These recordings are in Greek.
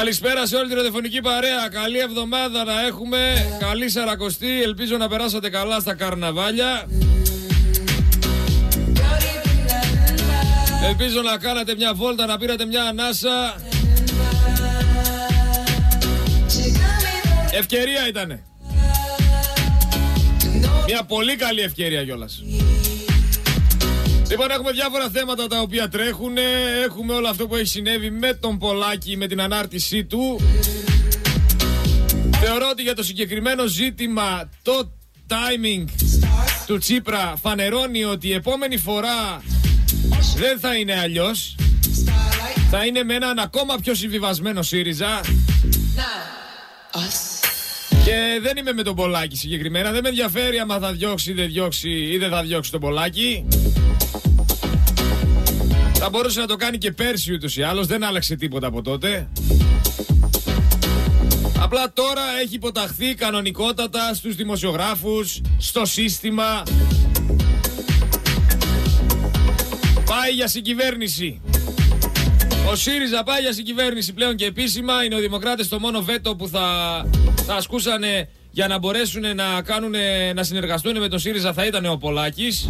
Καλησπέρα σε όλη την ραδιοφωνική παρέα. Καλή εβδομάδα να έχουμε. Καλή Σαρακοστή. Ελπίζω να περάσατε καλά στα καρναβάλια. Ελπίζω να κάνατε μια βόλτα, να πήρατε μια ανάσα. Ευκαιρία ήτανε. Μια πολύ καλή ευκαιρία κιόλας. Λοιπόν, έχουμε διάφορα θέματα τα οποία τρέχουν. Έχουμε όλο αυτό που έχει συνέβη με τον Πολάκη, με την ανάρτησή του. Θεωρώ ότι για το συγκεκριμένο ζήτημα το timing του Τσίπρα φανερώνει ότι η επόμενη φορά δεν θα είναι αλλιώς. Θα είναι με έναν ακόμα πιο συμβιβασμένο ΣΥΡΙΖΑ. Και δεν είμαι με τον Πολάκη συγκεκριμένα. Δεν με ενδιαφέρει άμα θα διώξει ή δεν διώξει ή δεν θα διώξει τον Πολάκη. Θα μπορούσε να το κάνει και πέρσι ούτως ή άλλως, δεν άλλαξε τίποτα από τότε. Απλά τώρα έχει υποταχθεί κανονικότατα στους δημοσιογράφους, στο σύστημα. Πάει για συγκυβέρνηση. Ο ΣΥΡΙΖΑ πάει για συγκυβέρνηση πλέον και επίσημα. Είναι ο Δημοκράτες το μόνο βέτο που θα, θα ασκούσανε για να μπορέσουν να, κάνουν, να συνεργαστούν με τον ΣΥΡΙΖΑ θα ήταν ο Πολάκης.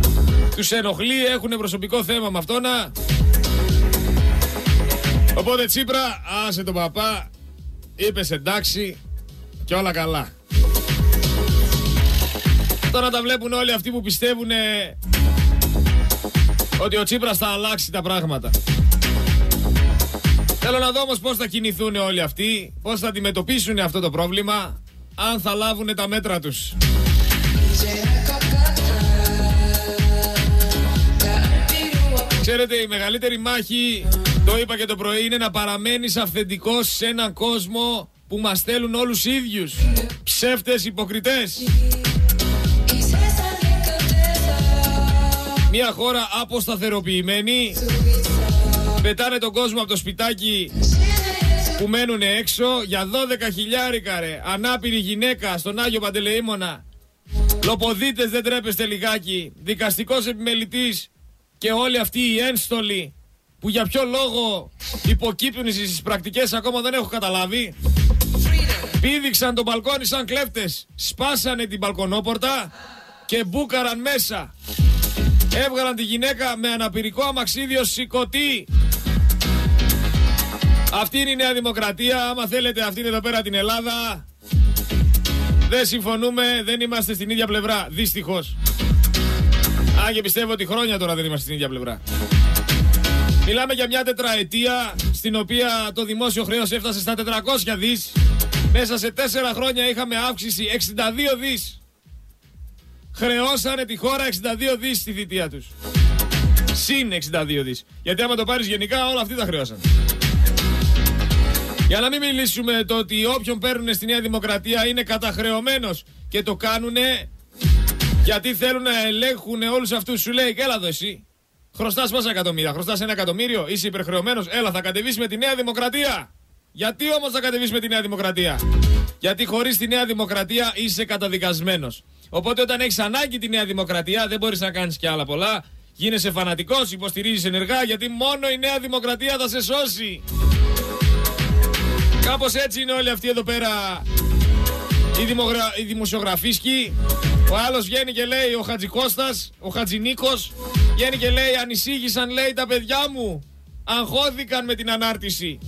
Τους ενοχλεί, έχουν προσωπικό θέμα με αυτό να... Οπότε Τσίπρα, άσε τον παπά, είπες εντάξει και όλα καλά. Τώρα τα βλέπουν όλοι αυτοί που πιστεύουν ότι ο Τσίπρας θα αλλάξει τα πράγματα. Θέλω να δω όμως πώς θα κινηθούν όλοι αυτοί, πώς θα αντιμετωπίσουν αυτό το πρόβλημα, αν θα λάβουν τα μέτρα τους. Ξέρετε, η μεγαλύτερη μάχη, το είπα και το πρωί, είναι να παραμένεις αυθεντικός σε έναν κόσμο που μας στέλνουν όλους ίδιους. Ψεύτες, υποκριτές. Μια χώρα αποσταθεροποιημένη. Πετάνε τον κόσμο από το σπιτάκι που μένουν έξω για 12 χιλιάρικα ρε. Ανάπηρη γυναίκα στον Άγιο Παντελεήμονα. Λοποδίτες δεν τρέπεστε λιγάκι. Δικαστικός επιμελητής και όλοι αυτοί οι ένστολοι που για ποιο λόγο υποκύπτουν στις πρακτικές ακόμα δεν έχω καταλάβει. Πήδηξαν το μπαλκόνι σαν κλέφτες. Σπάσανε την μπαλκονόπορτα και μπούκαραν μέσα. Έβγαλαν τη γυναίκα με αναπηρικό αμαξίδιο σηκωτή. Αυτή είναι η Νέα Δημοκρατία. Άμα θέλετε αυτή είναι εδώ πέρα την Ελλάδα. Δεν συμφωνούμε, δεν είμαστε στην ίδια πλευρά. Δυστυχώς. Αν και πιστεύω ότι χρόνια τώρα δεν είμαστε στην ίδια πλευρά. Μιλάμε για μια τετραετία στην οποία το δημόσιο χρέος έφτασε στα 400 δις. Μέσα σε τέσσερα χρόνια είχαμε αύξηση 62 δις. Χρεώσανε τη χώρα 62 δις στη θητεία τους. Συν 62 δις. Γιατί άμα το πάρεις γενικά όλα αυτοί τα χρεώσαν. Για να μην μιλήσουμε το ότι όποιον παίρνουν στη Νέα Δημοκρατία είναι καταχρεωμένος και το κάνουνε γιατί θέλουν να ελέγχουν όλους αυτούς. Σου λέει, έλα εδώ εσύ. Χρωστάς πόσα εκατομμύρια, χρωστάς ένα εκατομμύριο, είσαι υπερχρεωμένος; Έλα, θα κατεβείς με τη Νέα Δημοκρατία. Γιατί όμως θα κατεβείς με τη Νέα Δημοκρατία; Γιατί χωρίς τη Νέα Δημοκρατία είσαι καταδικασμένος. Οπότε όταν έχεις ανάγκη τη Νέα Δημοκρατία δεν μπορείς να κάνεις και άλλα πολλά. Γίνεσαι φανατικός, υποστηρίζεις ενεργά γιατί μόνο η Νέα Δημοκρατία θα σε σώσει. Κάπως έτσι είναι όλοι αυτοί εδώ πέρα οι, δημογρα... οι δημοσιογραφίσκοι. Ο άλλος βγαίνει και λέει, ο Χατζικώστας, ο Χατζινίκος, βγαίνει και λέει, ανησύγησαν λέει τα παιδιά μου. Αγχώθηκαν με την ανάρτηση.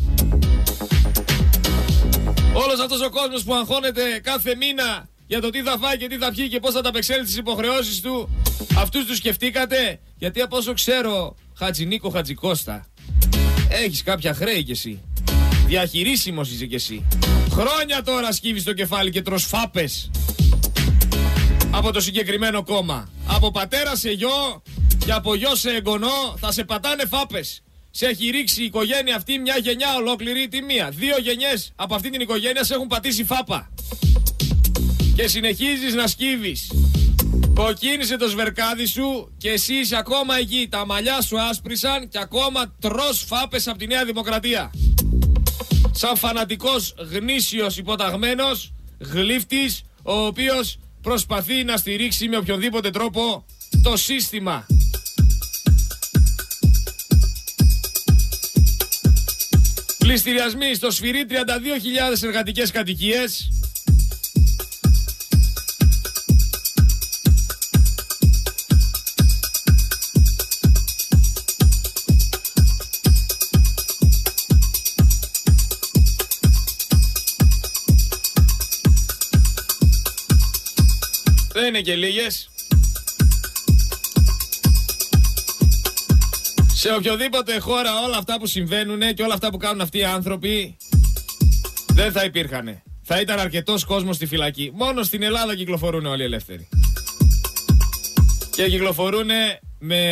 Όλος αυτός ο κόσμος που αγχώνεται κάθε μήνα για το τι θα φάει και τι θα πιει και πώς θα τα απεξέλθει τις υποχρεώσεις του, αυτούς τους σκεφτήκατε; Γιατί από όσο ξέρω, Χατζινίκο Χατζικώστα, έχεις κάποια χρέη κι εσύ. Διαχειρίσιμος είσαι κι εσύ. Χρόνια τώρα σκύβεις το κεφάλι και τρως φάπες από το συγκεκριμένο κόμμα. Από πατέρα σε γιο και από γιο σε εγγονό θα σε πατάνε φάπες. Σε έχει ρίξει η οικογένεια αυτή μια γενιά ολόκληρη τη μία. Δύο γενιές από αυτή την οικογένεια σε έχουν πατήσει φάπα. Και συνεχίζεις να σκύβεις. Κοκκίνησε το σβερκάδι σου και εσύ είσαι ακόμα εκεί. Τα μαλλιά σου άσπρισαν και ακόμα τρως φάπες από τη Νέα Δημοκρατία. Σαν φανατικός γνήσιος υποταγμένος, γλύφτης, ο οποίος προσπαθεί να στηρίξει με οποιονδήποτε τρόπο το σύστημα. Πληστηριασμοί στο σφυρί 32.000 εργατικές κατοικίες. Δεν είναι και λίγες. Σε οποιοδήποτε χώρα όλα αυτά που συμβαίνουν και όλα αυτά που κάνουν αυτοί οι άνθρωποι δεν θα υπήρχαν. Θα ήταν αρκετός κόσμος στη φυλακή. Μόνο στην Ελλάδα κυκλοφορούν όλοι ελεύθεροι. Και κυκλοφορούν με,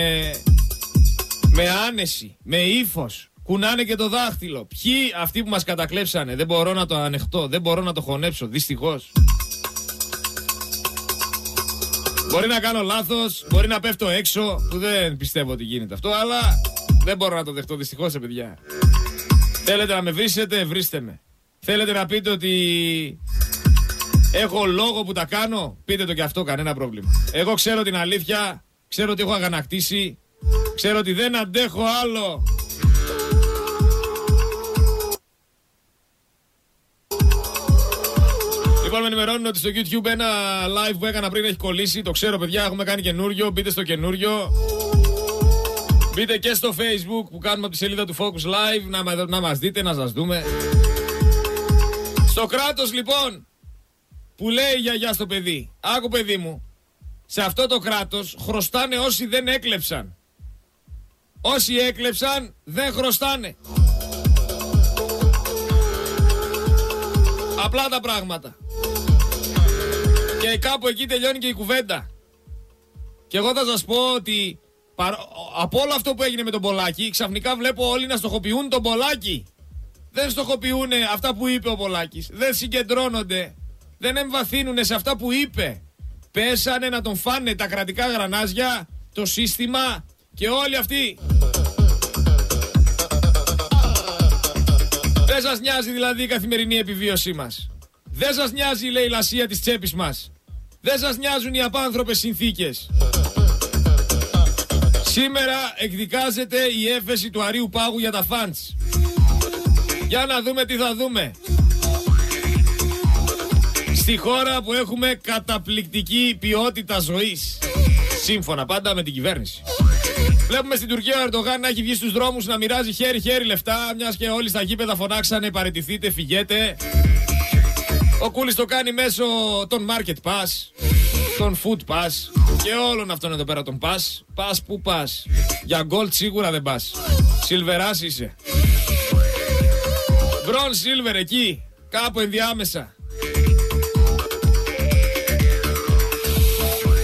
με άνεση, με ύφος. Κουνάνε και το δάχτυλο. Ποιοι αυτοί που μας κατακλέψανε. Δεν μπορώ να το ανεχτώ. Δεν μπορώ να το χωνέψω. Δυστυχώς. Μπορεί να κάνω λάθος, μπορεί να πέφτω έξω, που δεν πιστεύω ότι γίνεται αυτό, αλλά δεν μπορώ να το δεχτώ δυστυχώς, παιδιά. Θέλετε να με βρίσετε, βρίστε με. Θέλετε να πείτε ότι έχω λόγο που τα κάνω, πείτε το και αυτό, κανένα πρόβλημα. Εγώ ξέρω την αλήθεια, ξέρω ότι έχω αγανακτήσει, ξέρω ότι δεν αντέχω άλλο Λοιπόν, με ενημερώνουν ότι στο YouTube ένα live που έκανα πριν έχει κολλήσει. Το ξέρω, παιδιά, έχουμε κάνει καινούριο. Μπείτε στο καινούριο. Μπείτε και στο Facebook που κάνουμε από τη σελίδα του Focus Live να, να μας δείτε, να σας δούμε. Στο κράτος λοιπόν που λέει η γιαγιά στο παιδί. Άκου παιδί μου. Σε αυτό το κράτος χρωστάνε όσοι δεν έκλεψαν. Όσοι έκλεψαν δεν χρωστάνε. Απλά τα πράγματα. Και κάπου εκεί τελειώνει και η κουβέντα. Και εγώ θα σας πω ότι από όλο αυτό που έγινε με τον Πολάκη, ξαφνικά βλέπω όλοι να στοχοποιούν τον Πολάκη. Δεν στοχοποιούν αυτά που είπε ο Πολάκης. Δεν συγκεντρώνονται. Δεν εμβαθύνουν σε αυτά που είπε. Πέσανε να τον φάνε τα κρατικά γρανάζια, το σύστημα και όλοι αυτοί. Δεν σας νοιάζει δηλαδή η καθημερινή επιβίωσή μας. Δεν σας νοιάζει η λαϊλασία της τσέπης μας. Δεν σας νοιάζουν οι απάνθρωπες συνθήκες. Σήμερα εκδικάζεται η έφεση του Αρίου Πάγου για τα φαντς. Για να δούμε τι θα δούμε. Στη χώρα που έχουμε καταπληκτική ποιότητα ζωής. Σύμφωνα πάντα με την κυβέρνηση. Βλέπουμε στην Τουρκία ο Ερντογάν να έχει βγει στους δρόμους να μοιράζει χέρι-χέρι λεφτά, μιας και όλοι στα γήπεδα φωνάξανε παραιτηθείτε, φυγέτε. Ο Κούλης το κάνει μέσω των Market Pass, των Food Pass και όλων αυτών εδώ πέρα τον Pass. Pass που πας. Για Gold σίγουρα δεν πας. Σιλβεράς είσαι. Bronze Silver εκεί, κάπου ενδιάμεσα.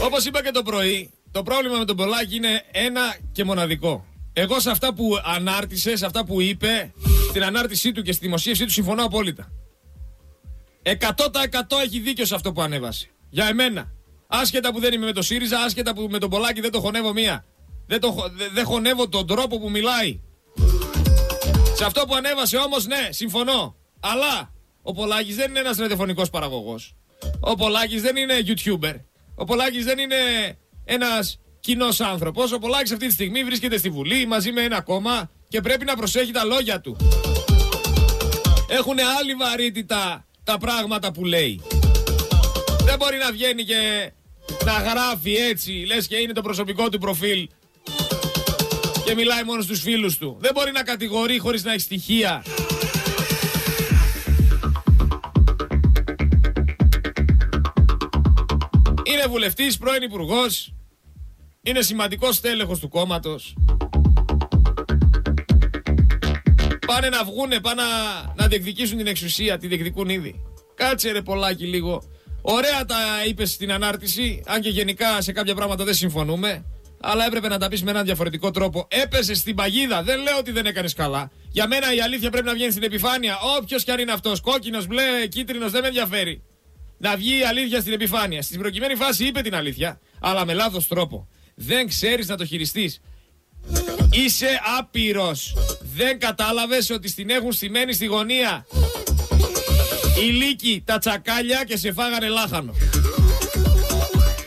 Όπως είπα και το πρωί, το πρόβλημα με τον Πολάκη είναι ένα και μοναδικό. Εγώ σε αυτά που ανάρτησες, σε αυτά που είπε, στην ανάρτησή του και στη δημοσίευσή του συμφωνώ απόλυτα. 100% έχει δίκιο σε αυτό που ανέβασε. Για εμένα. Άσχετα που δεν είμαι με το ΣΥΡΙΖΑ, άσχετα που με τον Πολάκη δεν το χωνεύω μία. Δεν, το, δεν χωνεύω τον τρόπο που μιλάει. Σε αυτό που ανέβασε όμως ναι, συμφωνώ. Αλλά ο Πολάκης δεν είναι ένας ραδιοφωνικός παραγωγός. Ο Πολάκης δεν είναι YouTuber. Ο Πολάκης δεν είναι ένας κοινός άνθρωπος. Ο Πολάκης αυτή τη στιγμή βρίσκεται στη Βουλή μαζί με ένα κόμμα και πρέπει να προσέχει τα λόγια του. Έχουν άλλη βαρύτητα τα πράγματα που λέει. Δεν μπορεί να βγαίνει και να γράφει έτσι, λες και είναι το προσωπικό του προφίλ και μιλάει μόνο στους φίλους του. Δεν μπορεί να κατηγορεί χωρίς να έχει στοιχεία. Είναι βουλευτής, πρώην υπουργός. Είναι σημαντικός τέλεχος του κόμματος. Πάνε να βγούνε, πάνε να, να διεκδικήσουν την εξουσία, τη διεκδικούν ήδη. Κάτσε ρε πολλάκι λίγο. Ωραία τα είπες στην ανάρτηση, αν και γενικά σε κάποια πράγματα δεν συμφωνούμε. Αλλά έπρεπε να τα πεις με έναν διαφορετικό τρόπο. Έπεσε στην παγίδα. Δεν λέω ότι δεν έκανες καλά. Για μένα η αλήθεια πρέπει να βγαίνει στην επιφάνεια. Όποιος κι αν είναι αυτός, κόκκινος, μπλε, κίτρινος, δεν με ενδιαφέρει. Να βγει η αλήθεια στην επιφάνεια. Στην προκειμένη φάση είπε την αλήθεια, αλλά με λάθος τρόπο. Δεν ξέρεις να το χειριστείς. Είσαι άπειρος. Δεν κατάλαβες ότι στην έχουν στημένη στη γωνία; Οι λύκοι, τα τσακάλια και σε φάγανε λάχανο.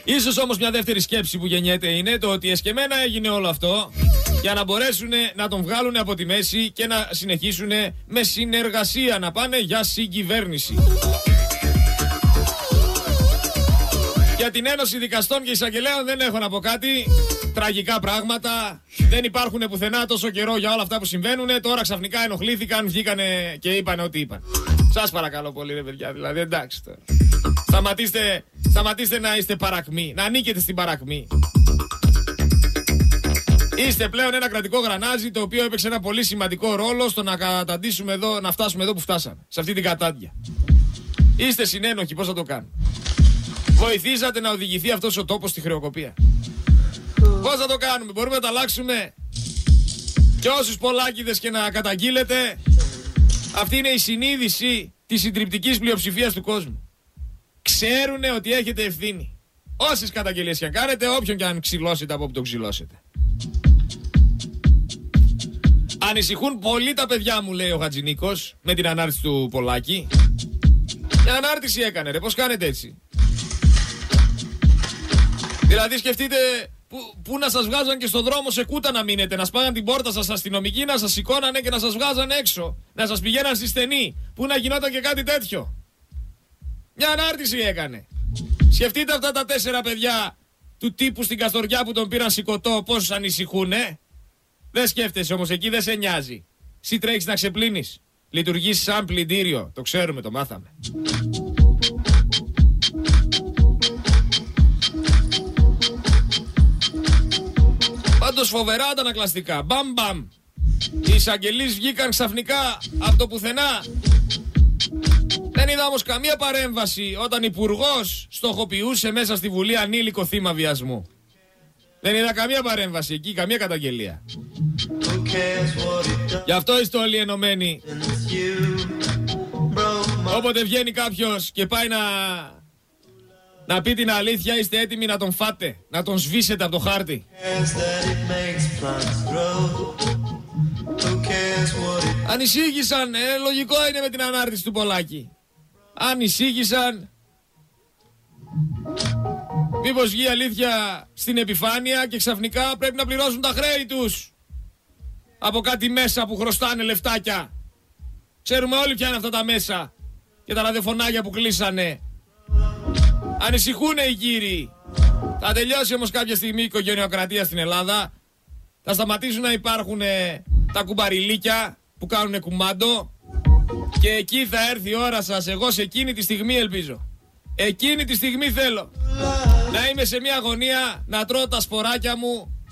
Ίσως όμως μια δεύτερη σκέψη που γεννιέται είναι το ότι εσκεμένα έγινε όλο αυτό για να μπορέσουν να τον βγάλουν από τη μέση και να συνεχίσουν με συνεργασία να πάνε για συγκυβέρνηση. Για την Ένωση Δικαστών και Εισαγγελέων δεν έχω να πω κάτι. Τραγικά πράγματα. Δεν υπάρχουν πουθενά τόσο καιρό για όλα αυτά που συμβαίνουν. Τώρα ξαφνικά ενοχλήθηκαν, βγήκανε και είπαν ό,τι είπαν. Σας παρακαλώ πολύ, ρε παιδιά. Δηλαδή, εντάξει τώρα. Σταματήστε, σταματήστε να είστε παρακμοί. Να ανήκετε στην παρακμή. Είστε πλέον ένα κρατικό γρανάζι το οποίο έπαιξε ένα πολύ σημαντικό ρόλο στο να καταντήσουμε εδώ, να φτάσουμε εδώ που φτάσαμε. Σε αυτή την κατάντια. Είστε συνένοχοι, πώς θα το κάνουμε. Βοηθήσατε να οδηγηθεί αυτός ο τόπος στη χρεοκοπία. Πώς θα το κάνουμε, μπορούμε να τα αλλάξουμε; Και όσους πολλάκιδες και να καταγγείλετε, αυτή είναι η συνείδηση της συντριπτικής πλειοψηφίας του κόσμου. Ξέρουν ότι έχετε ευθύνη. Όσες καταγγελίες και αν κάνετε, όποιον και αν ξυλώσετε από όπου το ξυλώσετε. Ανησυχούν πολύ τα παιδιά μου, λέει ο Χατζηνίκος, με την ανάρτηση του Πολάκη. Μια ανάρτηση έκανε, ρε, πώς κάνετε έτσι; Δηλαδή σκεφτείτε που, που να σας βγάζαν και στο δρόμο σε κούτα να μείνετε, να σπάγαν την πόρτα σας αστυνομικοί, να σας σηκώνανε και να σας βγάζαν έξω, να σας πηγαίναν στη στενή, που να γινόταν και κάτι τέτοιο. Μια ανάρτηση έκανε. Σκεφτείτε αυτά τα τέσσερα παιδιά του τύπου στην Καστοριά που τον πήραν σηκωτό, πόσους ανησυχούνε. Δεν σκέφτεσαι όμως, εκεί δεν σε νοιάζει. Εσύ τρέχεις να ξεπλύνεις. Λειτουργείς σαν πλυντήριο. Το ξέρουμε, το μάθαμε. Πάντω φοβερά αντανακλαστικά. Μπαμ μπαμ. Οι εισαγγελείς βγήκαν ξαφνικά από το πουθενά. Δεν είδα όμως καμία παρέμβαση όταν υπουργός στοχοποιούσε μέσα στη Βουλή ανήλικο θύμα βιασμού. Δεν είδα καμία παρέμβαση εκεί, καμία καταγγελία. Γι' αυτό είστε όλοι ενωμένοι. Όποτε βγαίνει κάποιος και πάει να να πει την αλήθεια, είστε έτοιμοι να τον φάτε, να τον σβήσετε από το χάρτη. Ανησύγησαν, ε, λογικό είναι με την ανάρτηση του Πολάκη. Ανησύγησαν. Μήπως βγει αλήθεια στην επιφάνεια και ξαφνικά πρέπει να πληρώσουν τα χρέη τους. Από κάτι μέσα που χρωστάνε λεφτάκια. Ξέρουμε όλοι ποια είναι αυτά τα μέσα. Και τα ραδιοφωνάκια που κλείσανε. Ανησυχούν οι κύριοι. Θα τελειώσει όμως κάποια στιγμή η οικογενειοκρατία στην Ελλάδα. Θα σταματήσουν να υπάρχουν ε, τα κουμπαριλίκια που κάνουν κουμάντο. Και εκεί θα έρθει η ώρα σας. Εγώ σε εκείνη τη στιγμή ελπίζω. Εκείνη τη στιγμή θέλω. Να είμαι σε μια αγωνία να τρώω τα σποράκια μου.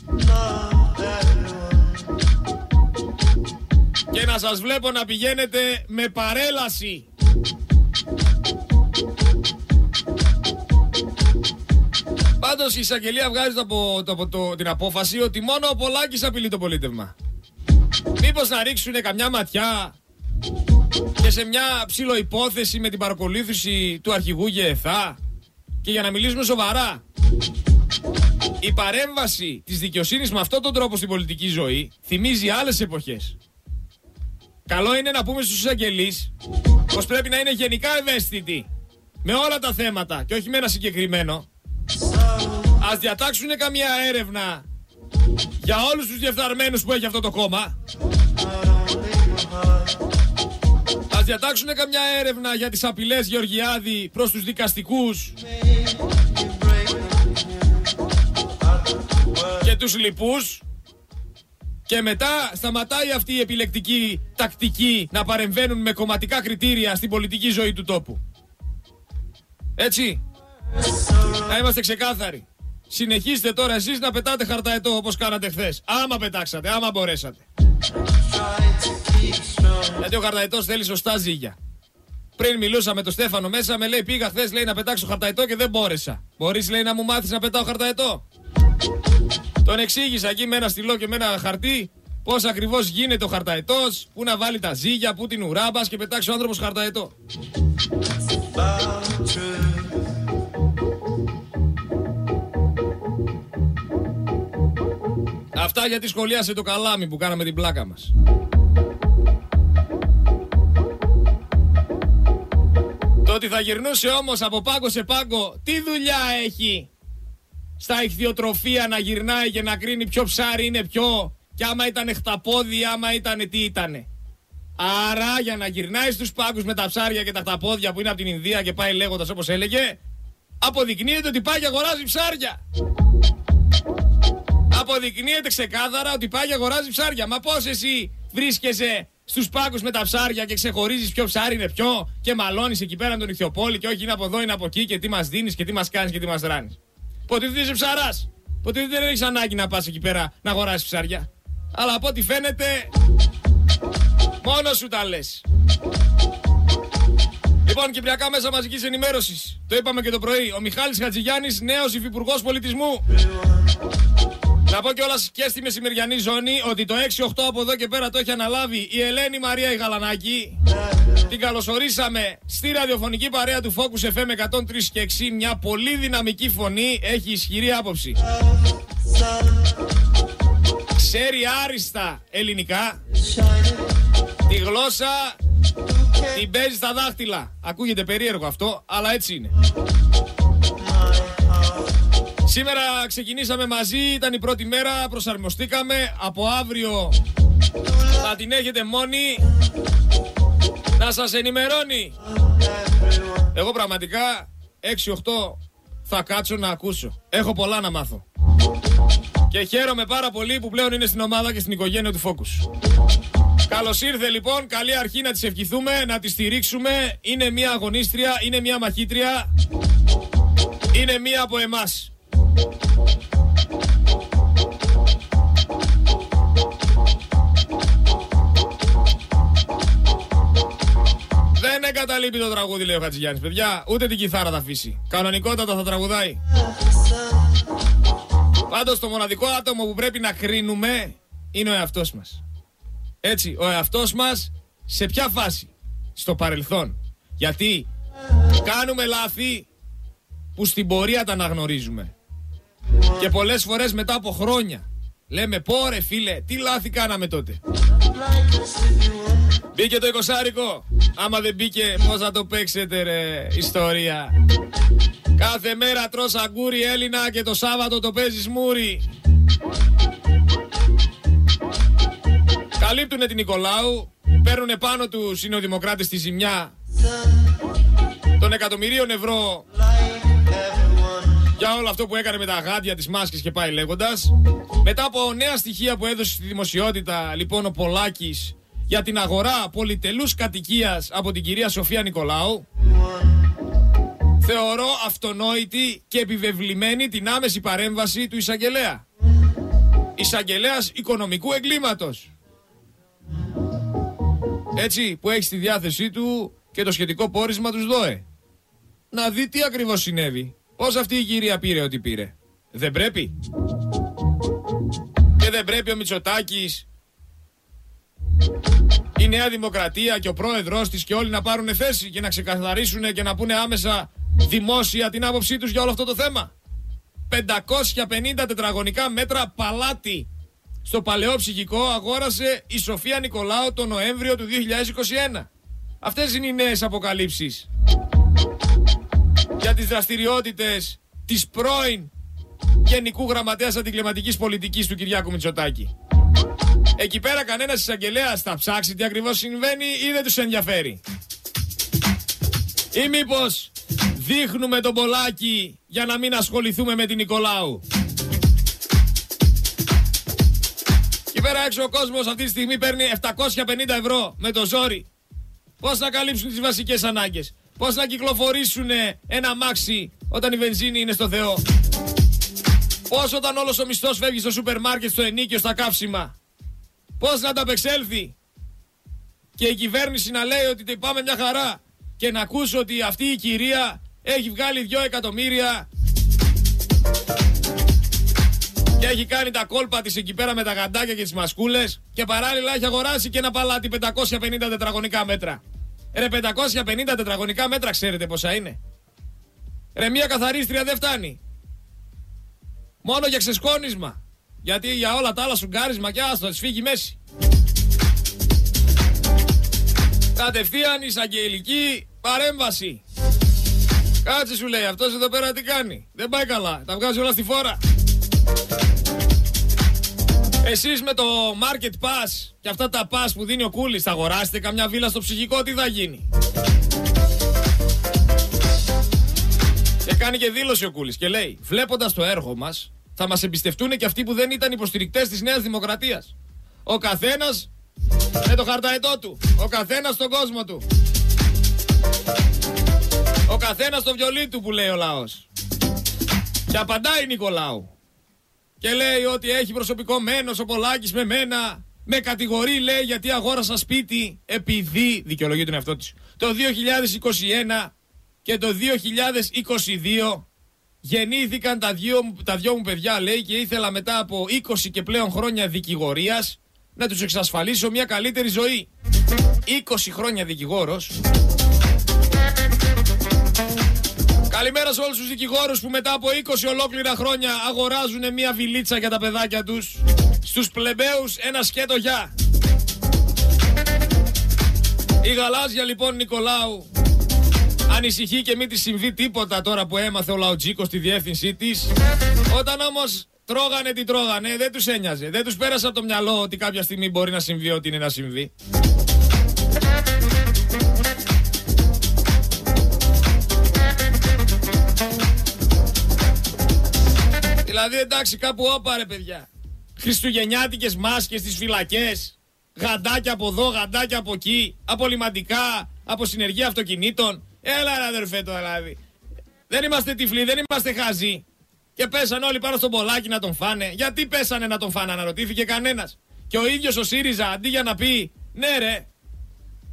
Και να σας βλέπω να πηγαίνετε με παρέλαση. Πάντως η εισαγγελία βγάζει από το, το, την απόφαση ότι μόνο ο Πολάκης απειλεί το πολίτευμα. Μήπως να ρίξουν καμιά ματιά και σε μια ψηλό υπόθεση με την παρακολούθηση του αρχηγού ΓΕΘΑ και για να μιλήσουμε σοβαρά. Η παρέμβαση της δικαιοσύνης με αυτόν τον τρόπο στην πολιτική ζωή θυμίζει άλλες εποχές. Καλό είναι να πούμε στους εισαγγελείς πως πρέπει να είναι γενικά ευαίσθητοι με όλα τα θέματα και όχι με ένα συγκεκριμένο. Ας διατάξουν καμία έρευνα για όλους τους διεφθαρμένους που έχει αυτό το κόμμα. Ας διατάξουν καμιά έρευνα για τις απειλές Γεωργιάδη προς τους δικαστικούς και τους λοιπούς. Και μετά σταματάει αυτή η επιλεκτική τακτική να παρεμβαίνουν με κομματικά κριτήρια στην πολιτική ζωή του τόπου. Έτσι. Να είμαστε ξεκάθαροι. Συνεχίστε τώρα εσείς να πετάτε χαρταετό όπως κάνατε χθες. Άμα πετάξατε, άμα μπορέσατε. Γιατί ο χαρταετός θέλει σωστά ζύγια. Πριν μιλούσα με τον Στέφανο μέσα, με λέει πήγα χθες λέει να πετάξω χαρταετό και δεν μπόρεσα. Μπορείς λέει να μου μάθεις να πετάω χαρταετό; Τον εξήγησα εκεί με ένα στυλό και με ένα χαρτί πώς ακριβώς γίνεται ο χαρταετός, πού να βάλει τα ζύγια, πού την ουράμπας και πετάξει ο άνθρωπος χαρταετό. Αυτά γιατί σχολίασε το καλάμι που κάναμε την πλάκα μας. Το ότι θα γυρνούσε όμως από πάγκο σε πάγκο, τι δουλειά έχει στα ηχθειοτροφία να γυρνάει και να κρίνει ποιο ψάρι είναι πιο και άμα ήταν χταπόδι, άμα ήταν τι ήτανε. Άρα για να γυρνάει στους πάγκους με τα ψάρια και τα χταπόδια που είναι από την Ινδία και πάει λέγοντας όπως έλεγε, αποδεικνύεται ότι πάει και αγοράζει ψάρια. Αποδεικνύεται ξεκάθαρα ότι πάει και αγοράζει ψάρια. Μα πώς εσύ βρίσκεσαι στους πάγκους με τα ψάρια και ξεχωρίζεις ποιο ψάρι είναι ποιο και μαλώνεις εκεί πέρα με τον Ιθιοπόλη και όχι είναι από εδώ, είναι από εκεί και τι μας δίνεις και τι μας κάνεις και τι μας ράνει. Ποτέ δεν είσαι ψαράς. Ποτέ δεν έχεις ανάγκη να πας εκεί πέρα να αγοράσεις ψάρια. Αλλά από ό,τι φαίνεται, μόνος σου τα λες. Λοιπόν, Κυπριακά Μέσα Μαζικής Ενημέρωσης. Το είπαμε και το πρωί. Ο Μιχάλης Χατζηγιάννης, νέος υφυπουργός πολιτισμού. Να πω κιόλας και στη μεσημεριανή ζώνη ότι το 6-8 από εδώ και πέρα το έχει αναλάβει η Ελένη Μαρία Ιγαλανάκη. Την καλωσορίσαμε στη ραδιοφωνική παρέα του Focus FM 103 και 6. Μια πολύ δυναμική φωνή, έχει ισχυρή άποψη. Ξέρει άριστα ελληνικά. Τη γλώσσα την παίζει στα δάχτυλα. Ακούγεται περίεργο αυτό, αλλά έτσι είναι. Σήμερα ξεκινήσαμε μαζί, ήταν η πρώτη μέρα, προσαρμοστήκαμε. Από αύριο θα την έχετε μόνη να σας ενημερώνει. Εγώ πραγματικά 6-8 θα κάτσω να ακούσω. Έχω πολλά να μάθω. Και χαίρομαι πάρα πολύ που πλέον είναι στην ομάδα και στην οικογένεια του Focus. Καλώς ήρθε λοιπόν, καλή αρχή να της ευχηθούμε, να τη στηρίξουμε. Είναι μια αγωνίστρια, είναι μια μαχήτρια, είναι μια από εμάς. Δεν εγκαταλείπει το τραγούδι, λέει ο Χατζηγιάννης. Παιδιά, ούτε την κιθάρα θα αφήσει. Κανονικότατα θα τραγουδάει. Πάντως το μοναδικό άτομο που πρέπει να κρίνουμε είναι ο εαυτός μας. Έτσι, ο εαυτός μας σε ποια φάση; Στο παρελθόν. Γιατί κάνουμε λάθη που στην πορεία τα αναγνωρίζουμε. Και πολλές φορές μετά από χρόνια λέμε πόρε φίλε τι λάθη κάναμε τότε. Μπήκε το εικοσάρικο. Άμα δεν μπήκε πώς θα το παίξετε ρε ιστορία. Κάθε μέρα τρως αγκούρι Έλληνα και το Σάββατο το παίζεις μούρι. Καλύπτουνε την Νικολάου, παίρνουν πάνω τους είναι ο Δημοκράτης τη ζημιά των εκατομμυρίων ευρώ για όλο αυτό που έκανε με τα γάντια, τις μάσκες και πάει λέγοντας. Μετά από νέα στοιχεία που έδωσε στη δημοσιότητα λοιπόν ο Πολάκης για την αγορά πολυτελούς κατοικίας από την κυρία Σοφία Νικολάου, θεωρώ αυτονόητη και επιβεβλημένη την άμεση παρέμβαση του εισαγγελέα. Εισαγγελέας οικονομικού εγκλήματος. Έτσι που έχει στη διάθεσή του και το σχετικό πόρισμα τους ΔΟΕ. Να δει τι ακριβώς συνέβη. Πώς αυτή η κυρία πήρε ό,τι πήρε. Δεν πρέπει. Και δεν πρέπει ο Μητσοτάκης, η Νέα Δημοκρατία και ο πρόεδρος της και όλοι να πάρουν θέση και να ξεκαθαρίσουν και να πούνε άμεσα δημόσια την άποψή τους για όλο αυτό το θέμα. 550 τετραγωνικά μέτρα παλάτι στο παλαιό ψυχικό αγόρασε η Σοφία Νικολάου το Νοέμβριο του 2021. Αυτές είναι οι νέες αποκαλύψεις για τις δραστηριότητες της πρώην Γενικού Γραμματέας Αντικληματικής Πολιτικής του Κυριάκου Μητσοτάκη. Εκεί πέρα κανένας εισαγγελέας θα ψάξει τι ακριβώς συμβαίνει ή δεν τους ενδιαφέρει. Ή μήπως δείχνουμε τον Πολάκη για να μην ασχοληθούμε με την Νικολάου. Εκεί πέρα έξω ο κόσμος αυτή τη στιγμή παίρνει 750 ευρώ με το ζόρι. Πώς να καλύψουν τις βασικές ανάγκες. Πώς να κυκλοφορήσουν ένα μάξι όταν η βενζίνη είναι στο Θεό; Πώς όταν όλος ο μισθός φεύγει στο σούπερ μάρκετ, στο ενίκιο, στα καύσιμα; Πώς να ανταπεξέλθει; Και η κυβέρνηση να λέει ότι πάμε μια χαρά. Και να ακούσω ότι αυτή η κυρία έχει βγάλει 2 εκατομμύρια και έχει κάνει τα κόλπα της εκεί πέρα με τα γαντάκια και τις μασκούλες και παράλληλα έχει αγοράσει και ένα παλάτι 550 τετραγωνικά μέτρα. Ρε 550 τετραγωνικά μέτρα ξέρετε πόσα είναι. Ρε μια καθαρίστρια δεν φτάνει. Μόνο για ξεσκόνισμα. Γιατί για όλα τα άλλα σουγκάρισμα και άστο, φύγει μέση. Κατευθείαν εισαγγελική παρέμβαση. Κάτσε σου λέει, αυτός εδώ πέρα τι κάνει. Δεν πάει καλά, τα βγάζει όλα στη φόρα. Εσείς με το Market Pass και αυτά τα pass που δίνει ο Κούλης θα αγοράσετε καμιά βίλα στο ψυχικό, τι θα γίνει; Και κάνει και δήλωση ο Κούλης και λέει, βλέποντας το έργο μας, θα μας εμπιστευτούν και αυτοί που δεν ήταν υποστηρικτές της Νέας Δημοκρατίας. Ο καθένας με το χαρταετό του. Ο καθένας στον κόσμο του. Ο καθένας στο βιολί του που λέει ο λαός. Και απαντάει Νικολάου. Και λέει ότι έχει προσωπικό μένος ο Πολάκης με μένα. Με κατηγορεί λέει γιατί αγόρασα σπίτι επειδή δικαιολογεί τον εαυτό της. Το 2021 και το 2022 γεννήθηκαν τα δυο, τα δυο μου παιδιά λέει και ήθελα μετά από 20 και πλέον χρόνια δικηγορίας να τους εξασφαλίσω μια καλύτερη ζωή. 20 χρόνια δικηγόρος. Καλημέρα σε όλους τους δικηγόρους που μετά από 20 ολόκληρα χρόνια αγοράζουν μια βιλίτσα για τα παιδάκια τους. Στους πλεμπαίους ένα σκέτο γεια. Η γαλάζια λοιπόν Νικολάου ανησυχεί και μην της συμβεί τίποτα τώρα που έμαθε ο Λαοτζίκος στη διεύθυνσή της. Όταν όμως Τρώγανε τι τρώγανε, δεν τους ένοιαζε. Δεν τους πέρασε από το μυαλό ότι κάποια στιγμή μπορεί να συμβεί ό,τι είναι να συμβεί. Δηλαδή εντάξει κάπου όπαρε παιδιά. Χριστουγεννιάτικες μάσκες στις φυλακές. Γαντάκια από εδώ, γαντάκια από εκεί. Απολυμαντικά, από συνεργεία αυτοκινήτων. Έλα αδερφέ το δηλαδή. Δεν είμαστε τυφλοί, δεν είμαστε χαζοί. Και πέσανε όλοι πάνω στον Πολάκη να τον φάνε. Γιατί πέσανε να τον φάνε, αναρωτήθηκε κανένας. Και ο ίδιος ο ΣΥΡΙΖΑ αντί για να πει ναι, ρε,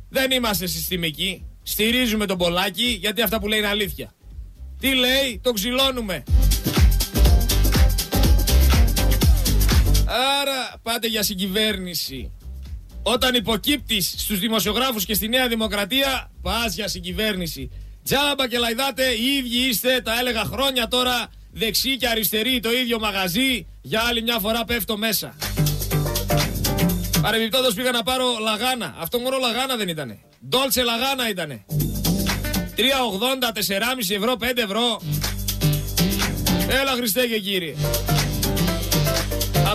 δεν είμαστε συστημικοί. Στηρίζουμε τον Πολάκη γιατί αυτά που λέει είναι αλήθεια. Τι λέει, το ξυλώνουμε. Άρα πάτε για συγκυβέρνηση. Όταν υποκύπτεις στους δημοσιογράφους και στη Νέα Δημοκρατία, πας για συγκυβέρνηση. Τζάμπα και λαϊδάτε, οι ίδιοι είστε, τα έλεγα χρόνια τώρα, δεξί και αριστερή το ίδιο μαγαζί, για άλλη μια φορά πέφτω μέσα. Παρεμπιπτόντως πήγα να πάρω λαγάνα. Αυτό μόνο λαγάνα δεν ήτανε. Ντόλτσε λαγάνα ήτανε. 3,80, 4,5 ευρώ, 5 ευρώ. Έλα Χριστέ και κύριε.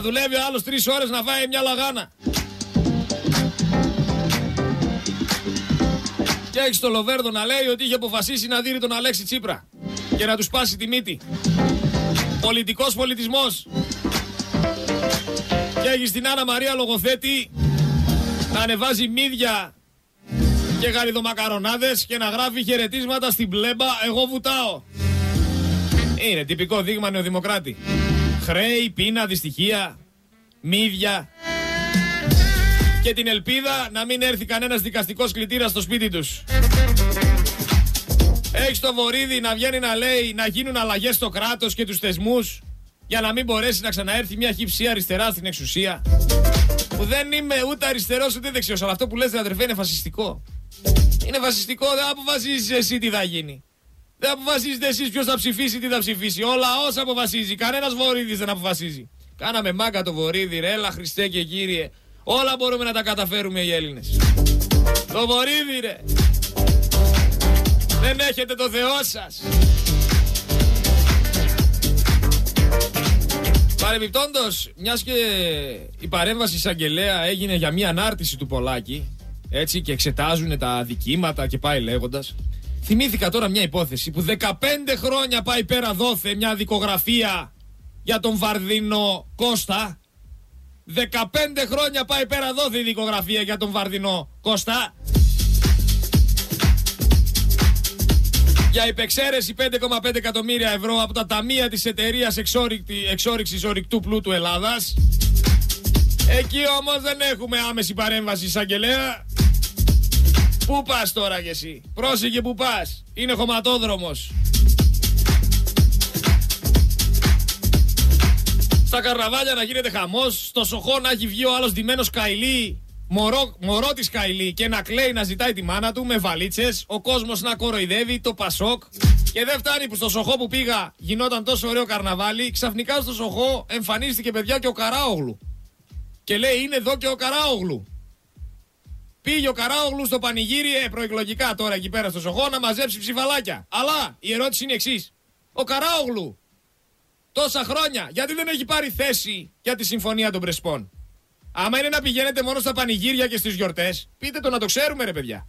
Θα δουλεύει ο άλλος 3 ώρες να φάει μια λαγάνα. Και έχει το Λοβέρδο να λέει ότι είχε αποφασίσει να δίνει τον Αλέξη Τσίπρα και να τους σπάσει τη μύτη. Πολιτικός πολιτισμός. Και έχει την Άννα Μαρία Λογοθέτη να ανεβάζει μύδια και γαριδομακαρονάδες και να γράφει χαιρετίσματα στην πλέμπα «Εγώ βουτάω». Είναι τυπικό δείγμα νεοδημοκράτη. Χρέη, πείνα, δυστυχία, μύδια και την ελπίδα να μην έρθει κανένας δικαστικός κλητήρας στο σπίτι τους. Έχει το βορίδι να βγαίνει να λέει να γίνουν αλλαγές στο κράτος και τους θεσμούς για να μην μπορέσει να ξαναέρθει μια χύψη αριστερά στην εξουσία. Που δεν είμαι ούτε αριστερός ούτε δεξιός. Αλλά αυτό που λέτε, αδερφέ, είναι φασιστικό. Είναι φασιστικό, δεν αποφασίζεις εσύ τι θα γίνει. Δεν αποφασίζετε εσείς ποιος θα ψηφίσει, τι θα ψηφίσει. Ο λαός αποφασίζει. Κανένας βορίδι δεν αποφασίζει. Κάναμε μάγκα το βορίδι, ρε, έλα Χριστέ και κύριε. Όλα μπορούμε να τα καταφέρουμε οι Έλληνες. Το βορίδι, ρε. Δεν έχετε το Θεό σας. Παρεμπιπτόντως, μιας και η παρέμβαση εισαγγελέα έγινε για μια ανάρτηση του Πολάκη, έτσι και εξετάζουν τα δικήματα και πάει λέγοντας. Θυμήθηκα τώρα μια υπόθεση που 15 χρόνια πάει πέρα δόθε μια δικογραφία για τον Βαρδίνο Κώστα. 15 χρόνια πάει πέρα δόθε η δικογραφία για τον Βαρδινό Κώστα. για υπεξαίρεση 5,5 εκατομμύρια ευρώ από τα ταμεία της εταιρείας εξόριξης ορυκτού πλούτου Ελλάδας. Εκεί όμως δεν έχουμε άμεση παρέμβαση εισαγγελέα. Πού πας τώρα κι εσύ; Πρόσεχε που πας. Είναι χωματόδρομος. Στα καρναβάλια να γίνεται χαμός. Στο σοχό να έχει βγει ο άλλος ντυμένος καηλή Μωρό, μωρό της Καηλή και να κλαίει να ζητάει τη μάνα του με βαλίτσες, ο κόσμος να κοροϊδεύει, το Πασόκ. Και δεν φτάνει που στο Σοχό που πήγα γινόταν τόσο ωραίο καρναβάλι, ξαφνικά στο Σοχό εμφανίστηκε παιδιά και ο Καράογλου. Και λέει είναι εδώ και ο Καράογλου. Πήγε ο Καράογλου στο πανηγύρι, ε, προεκλογικά τώρα εκεί πέρα στο Σοχό, να μαζέψει ψηφαλάκια. Αλλά η ερώτηση είναι εξής. Ο Καράογλου τόσα χρόνια, γιατί δεν έχει πάρει θέση για τη συμφωνία των Πρεσπών; Άμα είναι να πηγαίνετε μόνο στα πανηγύρια και στις γιορτές, πείτε το να το ξέρουμε ρε παιδιά.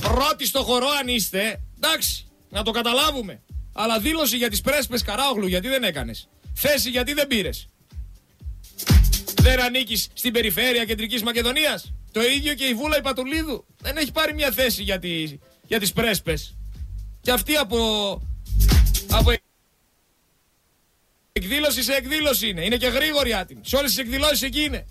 Πρώτοι στο χορό αν είστε, εντάξει, να το καταλάβουμε. Αλλά δήλωση για τις πρέσπες Καράογλου γιατί δεν έκανες. Θέση γιατί δεν πήρες. Δεν ανήκεις στην περιφέρεια κεντρικής Μακεδονίας. Το ίδιο και η Βούλα Ιπατουλίδου δεν έχει πάρει μια θέση για, τη, για τις πρέσπες. Και αυτή από, από εκδήλωση σε εκδήλωση είναι. Είναι και γρήγορη άτιμη. Σε όλες τις εκδηλώσεις εκεί είναι.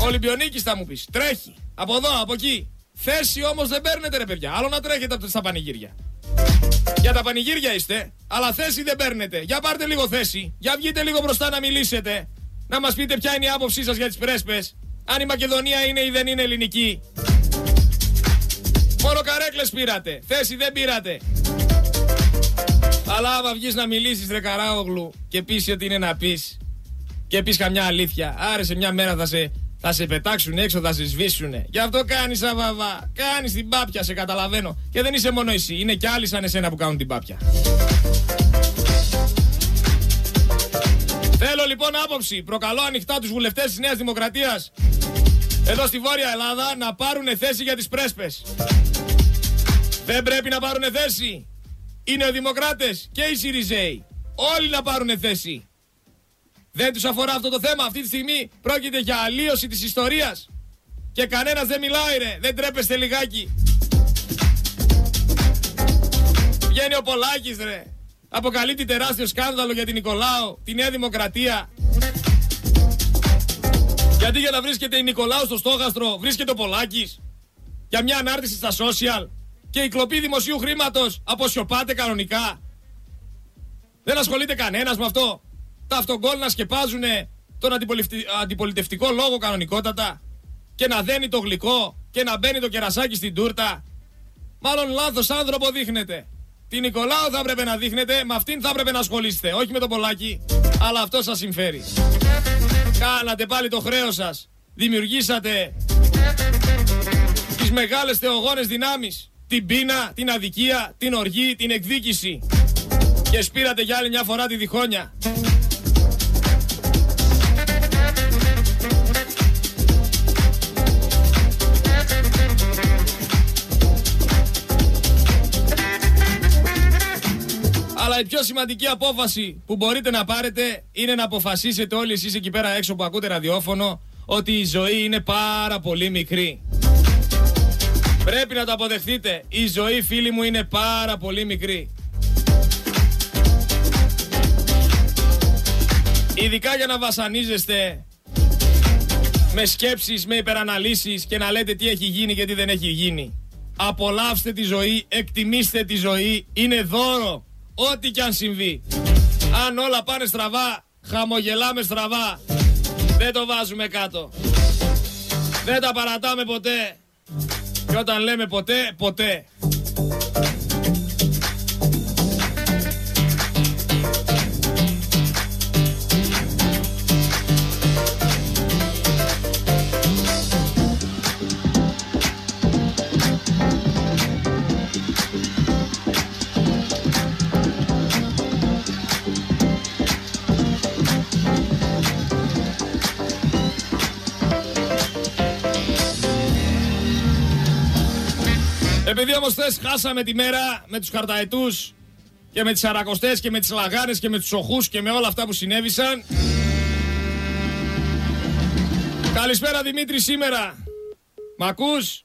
Ο Ολυμπιονίκης θα μου πεις. Τρέχει. Από εδώ, από εκεί. Θέση όμως δεν παίρνετε ρε παιδιά. Άλλο να τρέχετε στα πανηγύρια. Για τα πανηγύρια είστε, αλλά θέση δεν παίρνετε. Για πάρτε λίγο θέση. Για βγείτε λίγο μπροστά να μιλήσετε. Να μας πείτε ποια είναι η άποψή σας για τις πρέσπες. Αν η Μακεδονία είναι ή δεν είναι ελληνική. Μόνο καρέκλες πήρατε. Θέση δεν πήρατε. Αλλά άμα βγεις να μιλήσεις ρε Καράογλου και πεις ότι είναι να πεις και πεις καμιά αλήθεια. Άρεσε μια μέρα θα σε, θα σε πετάξουν έξω, θα σε σβήσουνε. Γι' αυτό κάνεις αβαβά. Κάνεις την πάπια, σε καταλαβαίνω. Και δεν είσαι μόνο εσύ. Είναι κι άλλοι σαν εσένα που κάνουν την πάπια. Λοιπόν άποψη. Προκαλώ ανοιχτά τους βουλευτές της Νέας Δημοκρατίας εδώ στη Βόρεια Ελλάδα να πάρουν θέση για τις πρέσπες. Δεν πρέπει να πάρουν θέση. Είναι οι Δημοκράτες και οι Σιριζέοι. Όλοι να πάρουν θέση. Δεν τους αφορά αυτό το θέμα. Αυτή τη στιγμή πρόκειται για αλλίωση της ιστορίας. Και κανένας δεν μιλάει ρε. Δεν τρέπεστε λιγάκι. Βγαίνει ο Πολάκης ρε. Αποκαλύπτει τεράστιο σκάνδαλο για την Νικολάου, τη Νέα Δημοκρατία. Γιατί για να βρίσκεται η Νικολάου στο στόχαστρο βρίσκεται ο Πολάκης. Για μια ανάρτηση στα social. Και η κλοπή δημοσίου χρήματος αποσιωπάται κανονικά. Δεν ασχολείται κανένας με αυτό. Τα αυτογκόλ να σκεπάζουν τον αντιπολιτευτικό λόγο κανονικότατα. Και να δένει το γλυκό και να μπαίνει το κερασάκι στην τούρτα. Μάλλον λάθος άνθρωπο δείχνετε. Την Νικολάου θα έπρεπε να δείχνετε, με αυτήν θα έπρεπε να ασχολείστε. Όχι με τον Πολάκη, αλλά αυτό σας συμφέρει. Κάνατε πάλι το χρέος σας. Δημιουργήσατε τις μεγάλες θεογόνες δυνάμεις. Την πείνα, την αδικία, την οργή, την εκδίκηση. Και σπήρατε για άλλη μια φορά τη διχόνια. Η πιο σημαντική απόφαση που μπορείτε να πάρετε είναι να αποφασίσετε όλοι εσείς εκεί πέρα έξω που ακούτε ραδιόφωνο ότι η ζωή είναι πάρα πολύ μικρή. Πρέπει να το αποδεχτείτε. Η ζωή φίλοι μου είναι πάρα πολύ μικρή. Ειδικά για να βασανίζεστε με σκέψεις, με υπεραναλύσεις και να λέτε τι έχει γίνει και τι δεν έχει γίνει. Απολαύστε τη ζωή, εκτιμήστε τη ζωή, είναι δώρο. Ό,τι κι αν συμβεί. Αν όλα πάνε στραβά, χαμογελάμε στραβά. Δεν το βάζουμε κάτω. Δεν τα παρατάμε ποτέ. Και όταν λέμε ποτέ, ποτέ. Επειδή όμω θες χάσαμε τη μέρα με τους χαρταετούς και με τις αρακοστές και με τις λαγάνες και με τους οχούς και με όλα αυτά που συνέβησαν. Καλησπέρα Δημήτρη σήμερα. Μ' ακούς;